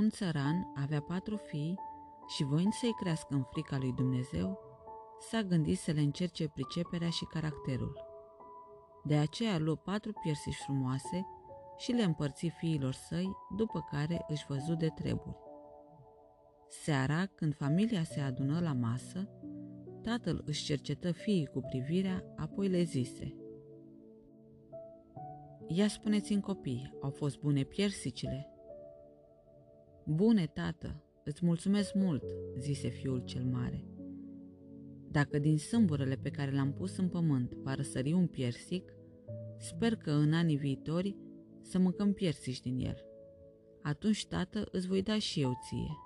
Un țăran avea patru fii și voind să-i crească în frica lui Dumnezeu, s-a gândit să le încerce priceperea și caracterul. De aceea luă patru piersiși frumoase și le împărți fiilor săi, după care își văzu de treburi. Seara, când familia se adună la masă, tatăl își cercetă fiii cu privirea, apoi le zise – Ia spuneți-mi copii, au fost bune piersicile? Bune, tată, îți mulțumesc mult, zise fiul cel mare. Dacă din sâmburele pe care l-am pus în pământ va răsări un piersic, sper că în anii viitori să mâncăm piersici din el. Atunci, tată, îți voi da și eu ție.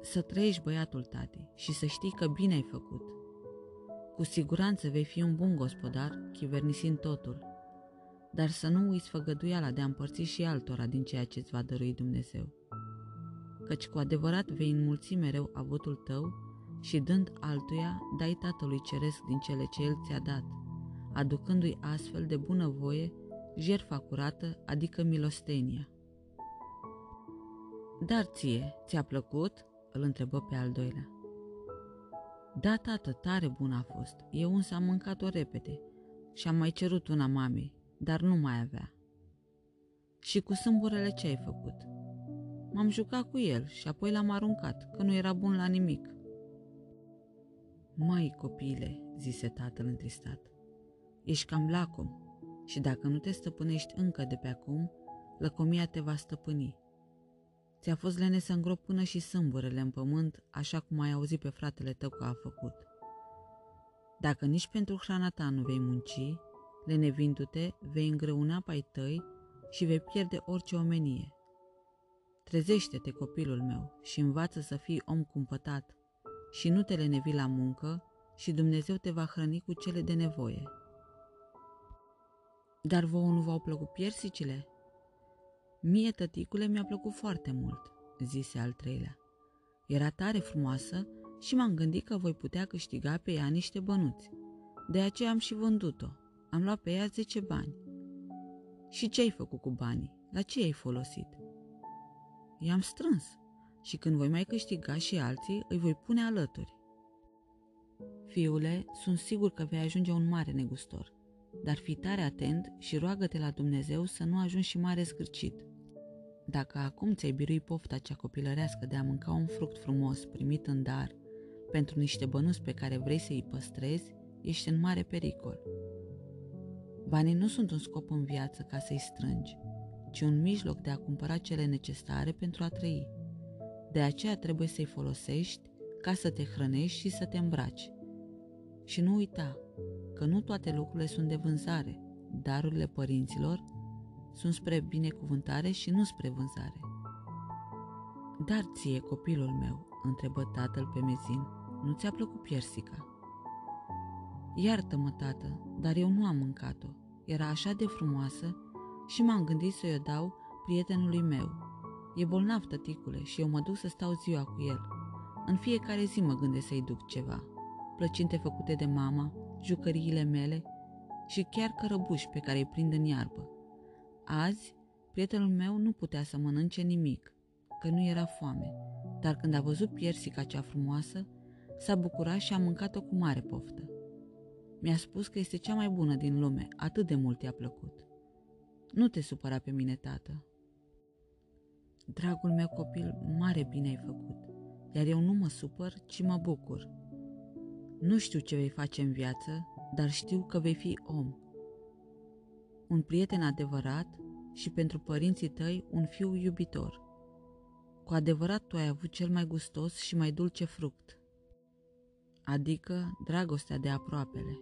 Să trăiești băiatul tati și să știi că bine ai făcut. Cu siguranță vei fi un bun gospodar, chivernisind totul dar să nu uiți făgăduiala de a împărți și altora din ceea ce îți va dărui Dumnezeu. Căci cu adevărat vei înmulți mereu avutul tău și dând altuia, dai Tatălui Ceresc din cele ce El ți-a dat, aducându-i astfel de bunăvoie jertfa curată, adică milostenia. Dar ție, ți-a plăcut? îl întrebă pe al doilea. Da, tată, tare bun a fost. Eu însă am mâncat-o repede și am mai cerut una mamei, dar nu mai avea. Și cu sâmburele ce ai făcut? M-am jucat cu el și apoi l-am aruncat, că nu era bun la nimic. Măi, copile, zise tatăl întristat, ești cam lacom și dacă nu te stăpânești încă de pe acum, lăcomia te va stăpâni. Ți-a fost lene să îngrop până și sâmburele în pământ, așa cum ai auzit pe fratele tău că a făcut. Dacă nici pentru hrana ta nu vei munci, Lenevindu-te, vei îngrăuna pai tăi și vei pierde orice omenie. Trezește-te, copilul meu, și învață să fii om cumpătat și nu te lenevi la muncă și Dumnezeu te va hrăni cu cele de nevoie. Dar vouă nu v-au plăcut piersicile? Mie, tăticule, mi-a plăcut foarte mult, zise al treilea. Era tare frumoasă și m-am gândit că voi putea câștiga pe ea niște bănuți. De aceea am și vândut-o. Am luat pe ea 10 bani. Și ce ai făcut cu banii? La ce ai folosit? I-am strâns și când voi mai câștiga și alții, îi voi pune alături. Fiule, sunt sigur că vei ajunge un mare negustor, dar fii tare atent și roagă-te la Dumnezeu să nu ajungi și mare zgârcit. Dacă acum ți-ai birui pofta cea copilărească de a mânca un fruct frumos primit în dar pentru niște bănuți pe care vrei să îi păstrezi, ești în mare pericol. Banii nu sunt un scop în viață ca să-i strângi, ci un mijloc de a cumpăra cele necesare pentru a trăi. De aceea trebuie să-i folosești ca să te hrănești și să te îmbraci. Și nu uita că nu toate lucrurile sunt de vânzare. Darurile părinților sunt spre binecuvântare și nu spre vânzare. Dar ție, copilul meu, întrebă tatăl pe mezin, nu ți-a plăcut piersica? Iartă-mă, tată, dar eu nu am mâncat-o. Era așa de frumoasă și m-am gândit să-i o dau prietenului meu. E bolnav, tăticule, și eu mă duc să stau ziua cu el. În fiecare zi mă gândesc să-i duc ceva. Plăcinte făcute de mama, jucăriile mele și chiar cărăbuși pe care îi prind în iarbă. Azi, prietenul meu nu putea să mănânce nimic, că nu era foame, dar când a văzut piersica cea frumoasă, s-a bucurat și a mâncat-o cu mare poftă. Mi-a spus că este cea mai bună din lume, atât de mult i-a plăcut. Nu te supăra pe mine, tată. Dragul meu copil, mare bine ai făcut, iar eu nu mă supăr, ci mă bucur. Nu știu ce vei face în viață, dar știu că vei fi om. Un prieten adevărat și pentru părinții tăi un fiu iubitor. Cu adevărat tu ai avut cel mai gustos și mai dulce fruct, adică dragostea de aproapele.